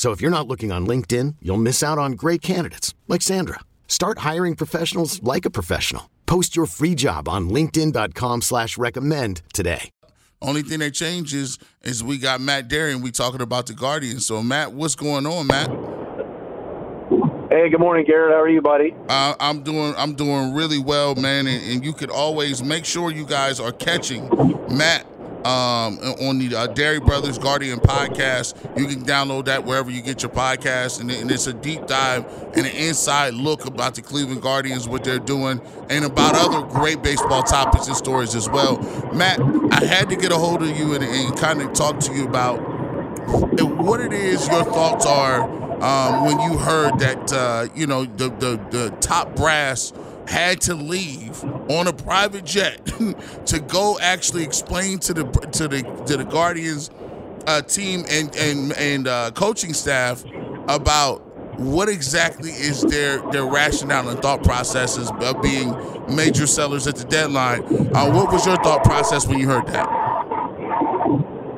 So if you're not looking on LinkedIn, you'll miss out on great candidates like Sandra. Start hiring professionals like a professional. Post your free job on LinkedIn.com slash recommend today. Only thing that changes is we got Matt Darian. We talking about the Guardians. So Matt, what's going on, Matt? Hey, good morning, Garrett. How are you, buddy? Uh, I'm doing I'm doing really well, man. And, and you could always make sure you guys are catching Matt um, on the uh, Dery Brothers Guardian podcast. You can download that wherever you get your podcast, and, and, it's a deep dive and an inside look about the Cleveland Guardians, what they're doing, and about other great baseball topics and stories as well. Matt, I had to get a hold of you and, and kind of talk to you about what it is your thoughts are um, when you heard that uh, you know the, the the top brass had to leave on a private jet to go actually explain to the to the to the Guardians uh, team and and and uh, coaching staff about what exactly is their their rationale and thought processes of being major sellers at the deadline. Uh, what was your thought process when you heard that?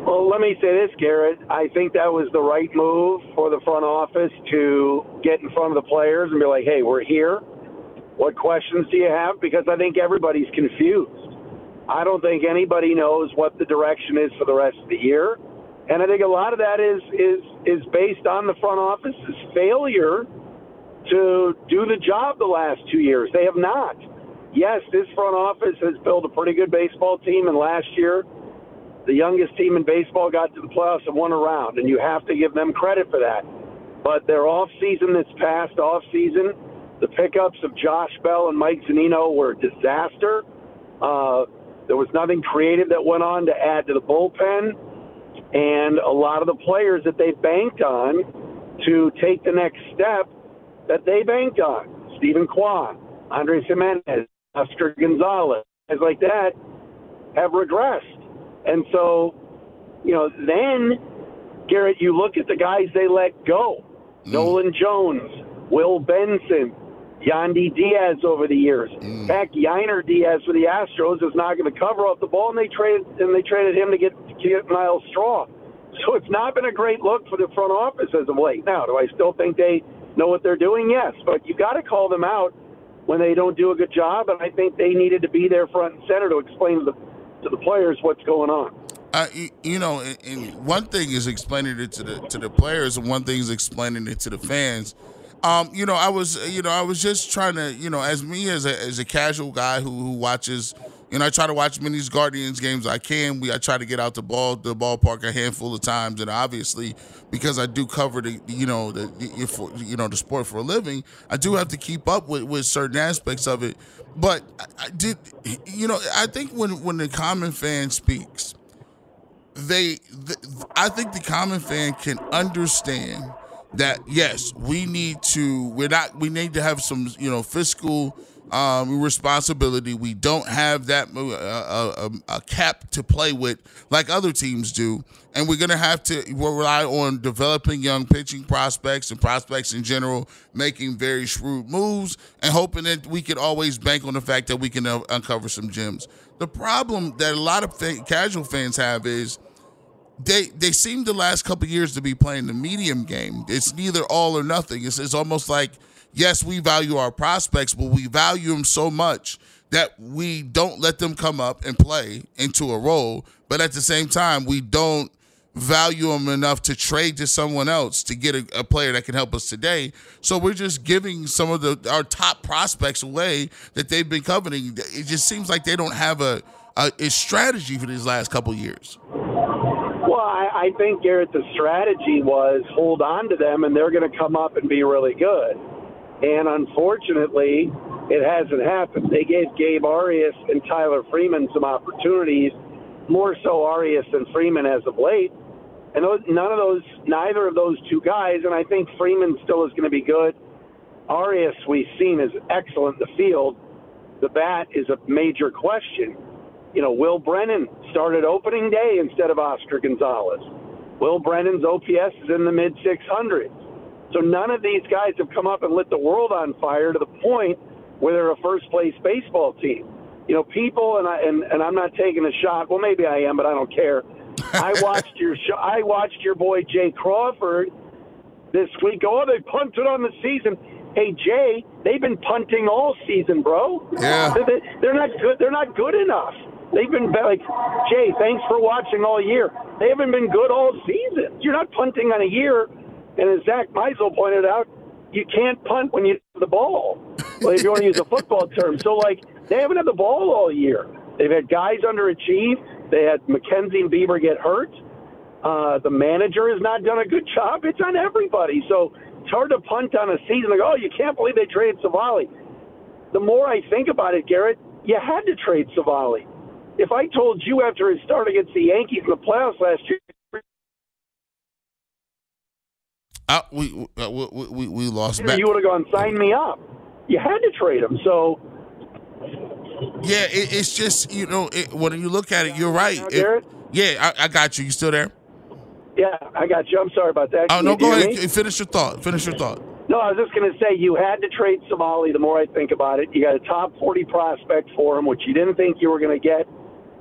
Well, let me say this, Garrett. I think that was the right move for the front office to get in front of the players and be like, "Hey, we're here. What questions do you have? Because I think everybody's confused. I don't think anybody knows what the direction is for the rest of the year. And I think a lot of that is is is based on the front office's failure to do the job the last two years. They have not. Yes, this front office has built a pretty good baseball team, and last year, the youngest team in baseball got to the playoffs and won a round, and you have to give them credit for that. But their off season this past off season the pickups of Josh Bell and Mike Zunino were a disaster. Uh, there was nothing creative that went on to add to the bullpen. And a lot of the players that they banked on to take the next step that they banked on Steven Kwan, Andres Gimenez, Oscar Gonzalez, guys like that, have regressed. And so, you know, then, Garrett, you look at the guys they let go mm. Nolan Jones, Will Benson, Yandy Diaz over the years. Mm. Heck, Yainer Diaz for the Astros is not going to cover up the ball, and they traded and they traded him to get to get Myles Straw. So it's not been a great look for the front office as of late. Now, do I still think they know what they're doing? Yes, but you got to call them out when they don't do a good job, and I think they needed to be there front and center to explain to the to the players what's going on. Uh, you know, and one thing is explaining it to the to the players, and one thing is explaining it to the fans. Um, you know, I was, you know, I was just trying to, you know, as me as a as a casual guy who who watches, you know, I try to watch many Guardians games I can. We I try to get out the ball the ballpark a handful of times, and obviously because I do cover the, you know, the you know the sport for a living, I do have to keep up with with certain aspects of it. But I, I did, you know, I think when when the common fan speaks, they, the, I think the common fan can understand that yes, we need to. We're not. We need to have some, you know, fiscal um, responsibility. We don't have that uh, uh, a, a, cap to play with like other teams do, and we're gonna have to rely on developing young pitching prospects and prospects in general, making very shrewd moves, and hoping that we can always bank on the fact that we can uh, uncover some gems. The problem that a lot of fa- casual fans have is they they seem the last couple years to be playing the medium game. It's neither all or nothing. It's, it's almost like yes, we value our prospects, but we value them so much that we don't let them come up and play into a role. But at the same time, we don't value them enough to trade to someone else to get a, a, player that can help us today. So we're just giving some of the our top prospects away that they've been coveting. It just seems like they don't have a a, a strategy for these last couple years. I, think Garrett, the strategy was hold on to them, and they're going to come up and be really good. And unfortunately, it hasn't happened. They gave Gabe Arias and Tyler Freeman some opportunities, more so Arias than Freeman as of late. And none of those, neither of those two guys, and I think Freeman still is going to be good. Arias, we've seen, is excellent in the field. The bat is a major question. You know, Will Brennan started opening day instead of Oscar Gonzalez. Will Brennan's OPS is in the mid 600s. So none of these guys have come up and lit the world on fire to the point where they're a first place baseball team. You know, people and I and, and I'm not taking a shot. Well, maybe I am, but I don't care I watched your show. I watched your boy Jay Crawford this week. Oh, they punted on the season. Hey Jay, they've been punting all season, bro. Yeah, they're, they're not good. They're not good enough. They've been like Jay. Thanks for watching all year. They haven't been good all season. You're not punting on a year. And as Zach Meisel pointed out, you can't punt when you have the ball. Well, if you want to use a football term, so like they haven't had the ball all year. They've had guys underachieve. They had McKenzie and Bieber get hurt. Uh, the manager has not done a good job. It's on everybody. So it's hard to punt on a season like, oh, you can't believe they traded Civale. The more I think about it, Garrett, you had to trade Civale. If I told you after his start against the Yankees in the playoffs last year, uh, we, uh, we, we we lost. You would have gone sign me up. You had to trade him. So yeah, it, it's just you know it, when you look at it, you're right. It, yeah, I, I, got you. You still there? Yeah, I got you. I'm sorry about that. Oh no, go ahead. Me? Finish your thought. Finish your thought. No, I was just going to say you had to trade Civale. The more I think about it, you got a top 40 prospect for him, which you didn't think you were going to get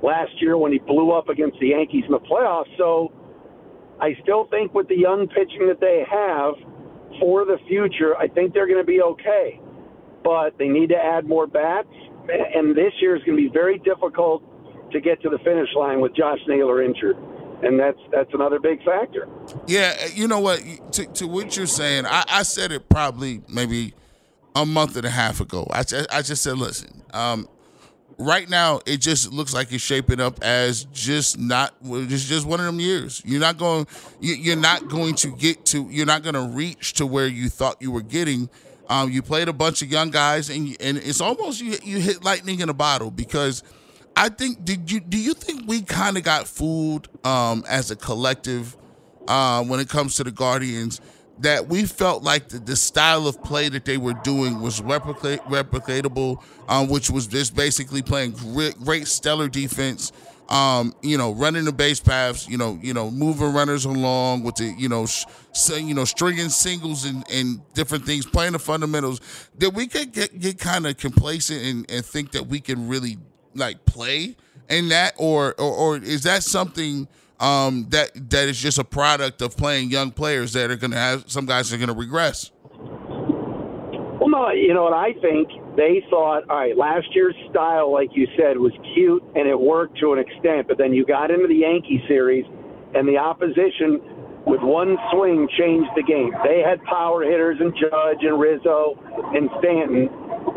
last year when he blew up against the Yankees in the playoffs. So I still think with the young pitching that they have for the future, I think they're going to be okay. But they need to add more bats and this year is going to be very difficult to get to the finish line with Josh Naylor injured. And that's that's another big factor. Yeah, you know what? To, to what you're saying, I, I, said it probably maybe a month and a half ago. I, I just said, listen, um, right now it just looks like it's shaping up as just not just just one of them years. You're not going you, are not going to get to you're not going to reach to where you thought you were getting um, you played a bunch of young guys, and and it's almost you you hit lightning in a bottle because I think did you do you think we kind of got fooled um, as a collective uh, when it comes to the Guardians that we felt like the, the style of play that they were doing was replicate, replicatable, um, which was just basically playing great, great stellar defense um, you know, running the base paths, you know, you know, moving runners along with the, you know, sh- you know, stringing singles and, and different things, playing the fundamentals, that we could get, get kind of complacent and, and think that we can really like play in that, or or, or is that something um, that that is just a product of playing young players that are going to have some guys are going to regress? Well, no, you know what I think they thought, all right, last year's style, like you said, was cute and it worked to an extent, but then you got into the Yankee series and the opposition with one swing changed the game. They had power hitters and Judge and Rizzo and Stanton,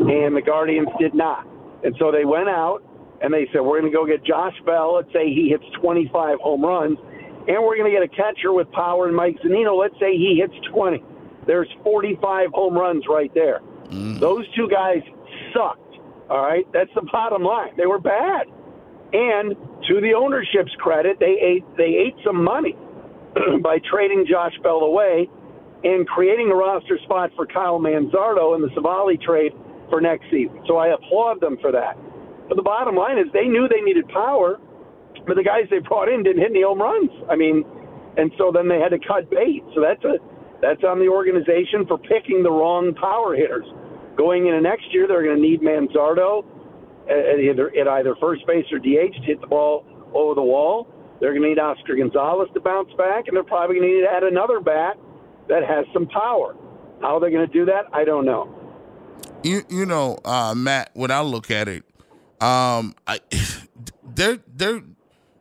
and the Guardians did not. And so they went out and they said, we're going to go get Josh Bell. Let's say he hits 25 home runs, and we're going to get a catcher with power and Mike Zunino. Let's say he hits 20. There's 45 home runs right there. Mm. Those two guys sucked. All right, that's the bottom line. They were bad, and to the ownership's credit, they ate they ate some money by trading Josh Bell away and creating a roster spot for Kyle Manzardo in the Civale trade for next season. So I applaud them for that. But the bottom line is they knew they needed power, but the guys they brought in didn't hit any home runs. I mean, and so then they had to cut bait. So that's a that's on the organization for picking the wrong power hitters. Going into next year, they're going to need Manzardo at either, at either first base or DH to hit the ball over the wall. They're going to need Oscar Gonzalez to bounce back, and they're probably going to need to add another bat that has some power. How are they're going to do that, I don't know. You you know, uh, Matt, when I look at it, um, I they're they're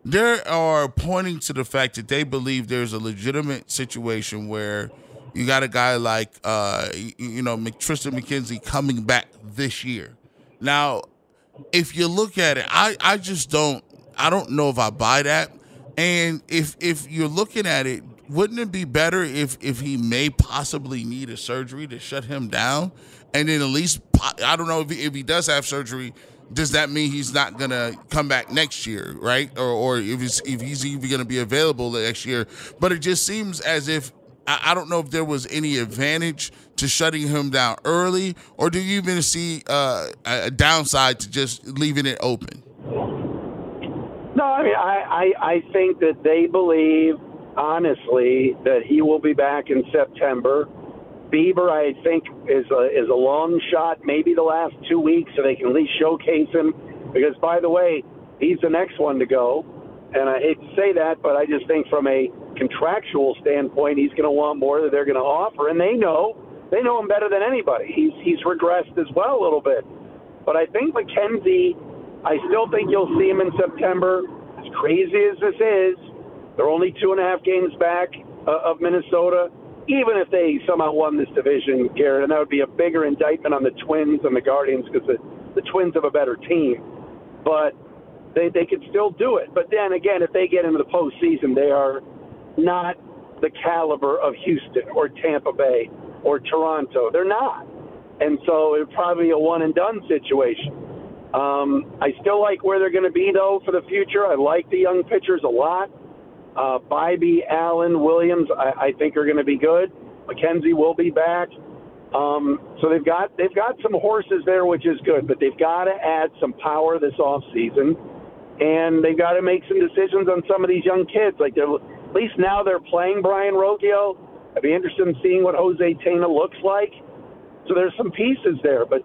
they are pointing to the fact that they believe there's a legitimate situation where you got a guy like uh, you know Triston McKenzie coming back this year. Now, if you look at it, I I just don't I don't know if I buy that. And if if you're looking at it, wouldn't it be better if if he may possibly need a surgery to shut him down, and then at least I don't know if he, if he does have surgery, does that mean he's not gonna come back next year, right? Or or if he's if he's even gonna be available next year? But it just seems as if I, I don't know if there was any advantage to shutting him down early, or do you even see uh, a downside to just leaving it open? No, I mean I, I I think that they believe honestly that he will be back in September. Bieber, I think, is a, is a long shot, maybe the last two weeks, so they can at least showcase him. Because, by the way, he's the next one to go. And I hate to say that, but I just think from a contractual standpoint, he's going to want more that they're going to offer. And they know. They know him better than anybody. He's, he's regressed as well a little bit. But I think McKenzie, I still think you'll see him in September. As crazy as this is, they're only two and a half games back uh, of Minnesota. Even if they somehow won this division, Garrett, and that would be a bigger indictment on the Twins and the Guardians because the, the Twins have a better team. But they, they could still do it. But then again, if they get into the postseason, they are not the caliber of Houston or Tampa Bay or Toronto. They're not. And so it would probably be a one and done situation. Um, I still like where they're going to be, though, for the future. I like the young pitchers a lot. Uh, Bibee, Allen, Williams, I, I think are going to be good. McKenzie will be back. Um, so they've got they've got some horses there, which is good, but they've got to add some power this off season, and they've got to make some decisions on some of these young kids. Like they're at least now they're playing Brayan Rocchio. I'd be interested in seeing what Jose Tena looks like. So there's some pieces there, but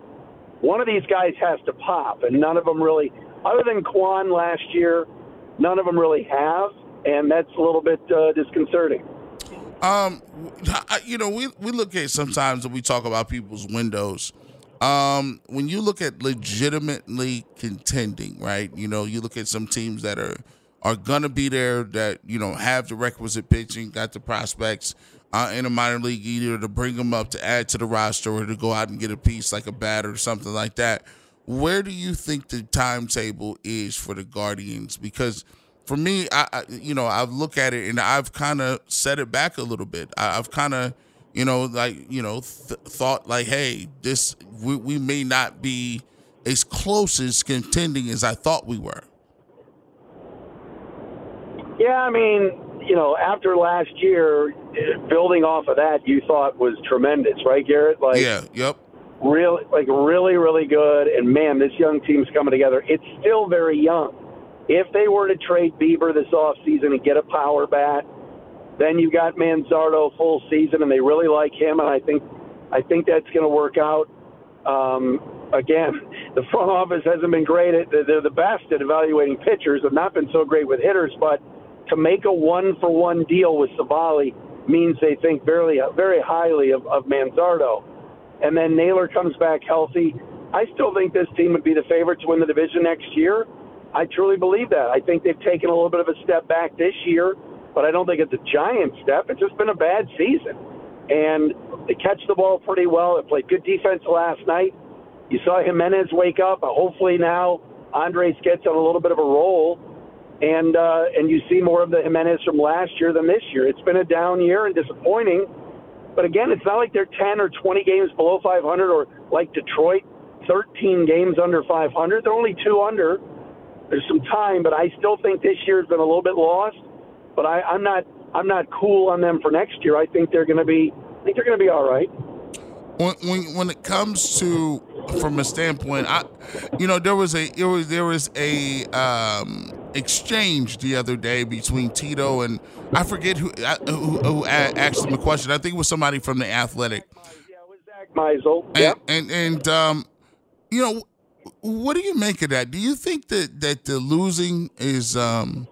one of these guys has to pop, and none of them really, other than Kwan last year, none of them really have and that's a little bit uh, disconcerting. Um, you know, we we look at sometimes when we talk about people's windows. Um, when you look at legitimately contending, right? You know, you look at some teams that are are gonna be there that you know have the requisite pitching, got the prospects uh, in a minor league either to bring them up to add to the roster or to go out and get a piece like a bat or something like that. Where do you think the timetable is for the Guardians? Because for me, I, I you know I've looked at it and I've kind of set it back a little bit. I, have kind of you know like you know th- thought like, hey, this we, we may not be as close as contending as I thought we were. Yeah, I mean, you know, after last year, building off of that, you thought was tremendous, right, Garrett? Like, yeah, yep. Really, like really, really good. And man, this young team's coming together. It's still very young. If they were to trade Bieber this offseason and get a power bat, then you got Manzardo full season, and they really like him, and I think I think that's going to work out. Um, again, the front office hasn't been great. At, they're the best at evaluating pitchers. Have not been so great with hitters, but to make a one-for-one deal with Civale means they think very very highly of, of Manzardo. And then Naylor comes back healthy. I still think this team would be the favorite to win the division next year. I truly believe that. I think they've taken a little bit of a step back this year, but I don't think it's a giant step. It's just been a bad season. And they catch the ball pretty well. They played good defense last night. You saw Gimenez wake up. Hopefully now Andres gets on a little bit of a roll, and uh, and you see more of the Gimenez from last year than this year. It's been a down year and disappointing. But again, it's not like they're 10 or 20 games below 500 or like Detroit, 13 games under 500. They're only two under there's some time, but I still think this year's been a little bit lost. But I, I'm not I'm not cool on them for next year. I think they're going to be I think they're going to be all right. When, when when it comes to from a standpoint, I you know there was a there was there was a um, exchange the other day between Tito and I forget who who, who asked him a question. I think it was somebody from the Athletic. Yeah, it was Zach Meisel. And, yep. and and um, you know what do you make of that? Do you think that that the losing is um,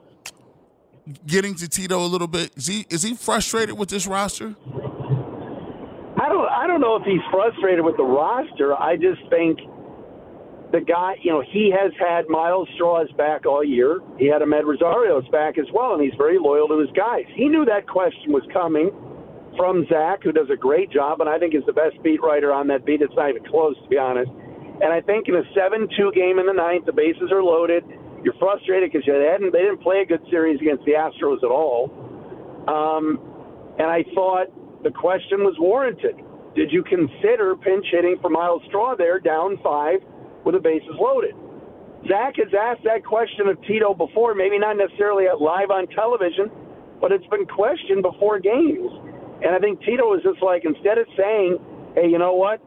getting to Tito a little bit? Is he is he frustrated with this roster? I don't I don't know if he's frustrated with the roster. I just think the guy, you know, he has had Myles Straw's back all year. He had Amed Rosario's back as well, and he's very loyal to his guys. He knew that question was coming from Zach, who does a great job, and I think is the best beat writer on that beat. It's not even close, to be honest. And I think in a 7-2 game in the ninth, the bases are loaded. You're frustrated because they hadn't they didn't play a good series against the Astros at all. Um, and I thought the question was warranted. Did you consider pinch hitting for Myles Straw there, down five? with the bases loaded. Zach has asked that question of Tito before, maybe not necessarily at live on television, but it's been questioned before games. And I think Tito was just like, instead of saying, hey, you know what?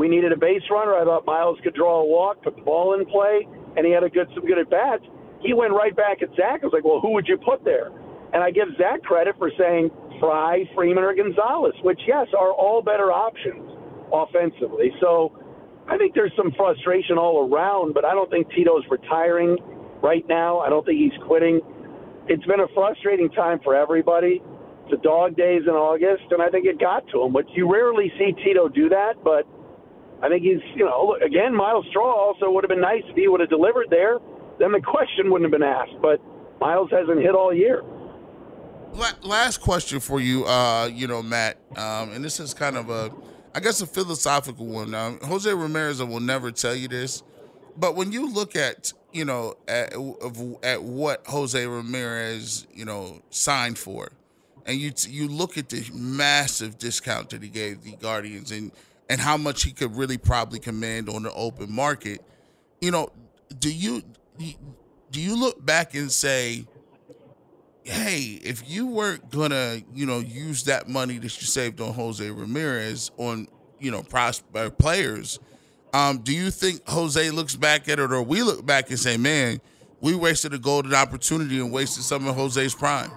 We needed a base runner. I thought Myles could draw a walk, put the ball in play, and he had a good some good at bats. He went right back at Zach. I was like, well, who would you put there? And I give Zach credit for saying Fry, Freeman, or Gonzalez, which, yes, are all better options offensively. So I think there's some frustration all around, but I don't think Tito's retiring right now. I don't think he's quitting. It's been a frustrating time for everybody. The dog days in August, and I think it got to him. But you rarely see Tito do that. But I think he's, you know, again, Myles Straw also would have been nice if he would have delivered there. Then the question wouldn't have been asked. But Myles hasn't hit all year. Last question for you, uh, you know, Matt, um, and this is kind of a I guess a philosophical one. Um, Jose Ramirez will never tell you this, but when you look at you know at, at what Jose Ramirez you know signed for, and you you look at the massive discount that he gave the Guardians and and how much he could really probably command on the open market, you know, do you do you look back and say? hey, if you weren't gonna, you know, use that money that you saved on Jose Ramirez on, you know, players, um, do you think Jose looks back at it, or we look back and say, man, we wasted a golden opportunity and wasted some of Jose's prime?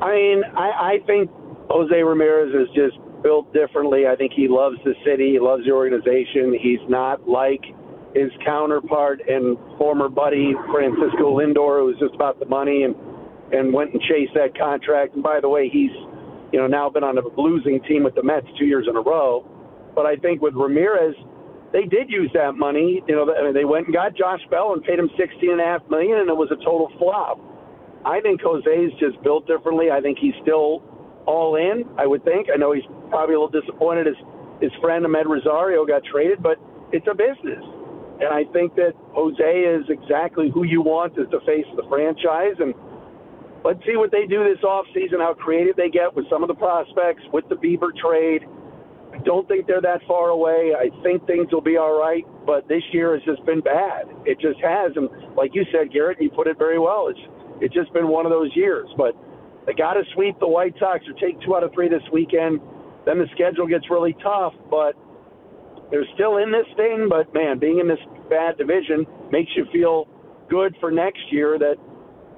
I mean, I, I think Jose Ramirez is just built differently. I think he loves the city, he loves the organization. He's not like his counterpart and former buddy Francisco Lindor, who was just about the money and and went and chased that contract. And by the way, he's you know now been on a losing team with the Mets two years in a row. But I think with Ramirez, they did use that money. You know, they went and got Josh Bell and paid him sixteen and a half million, and it was a total flop. I think Jose's just built differently. I think he's still all in. I would think. I know he's probably a little disappointed his his friend Amed Rosario got traded, but it's a business. And I think that Jose is exactly who you want as the face of the franchise. And let's see what they do this offseason, how creative they get with some of the prospects, with the Bieber trade. I don't think they're that far away. I think things will be all right, but this year has just been bad. It just has. And like you said, Garrett, you put it very well. It's it's just been one of those years. But they got to sweep the White Sox or take two out of three this weekend. Then the schedule gets really tough, but they're still in this thing. But man, being in this bad division makes you feel good for next year that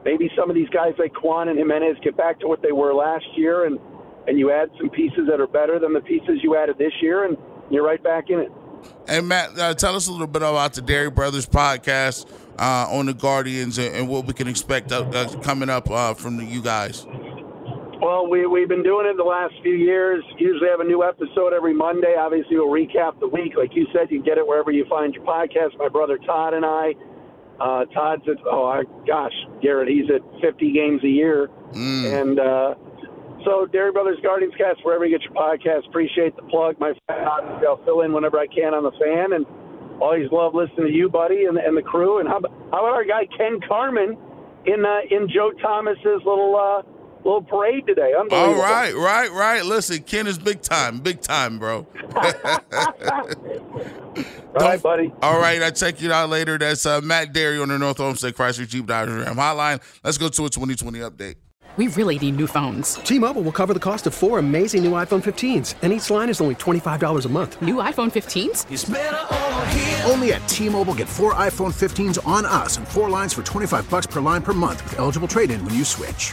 maybe some of these guys like Kwan and Gimenez get back to what they were last year and and you add some pieces that are better than the pieces you added this year and you're right back in it. Hey Matt, uh, tell us a little bit about the Dery Brothers podcast uh, on the Guardians and, and, what we can expect uh, coming up uh, from you guys. Well, we, we've been doing it the last few years. Usually have a new episode every Monday. Obviously, we'll recap the week. Like you said, you can get it wherever you find your podcast. My brother Todd and I. Uh, Todd's at, oh, I, gosh, Garrett, he's at 50 games a year. Mm. And uh, so, Dery Brothers Guardians Cast, wherever you get your podcast. Appreciate the plug. My fan, I'll fill in whenever I can on the fan. And always love listening to you, buddy, and, and the crew. And how about, how about our guy, Ken Carman in, uh, in Joe Thomas's little. Uh, little parade today. All right, right, right. Listen, Ken is big time, big time, bro. all right, buddy. All right, I check you out later. That's uh, Matt Dery on the North Olmsted Chrysler Jeep Dodge Ram Hotline. Let's go to a 2020 update. We really need new phones. T-Mobile will cover the cost of four amazing new iPhone 15s, and each line is only $25 a month. New iPhone 15s? Only at T-Mobile get four iPhone 15s on us and four lines for 25 bucks per line per month with eligible trade-in when you switch.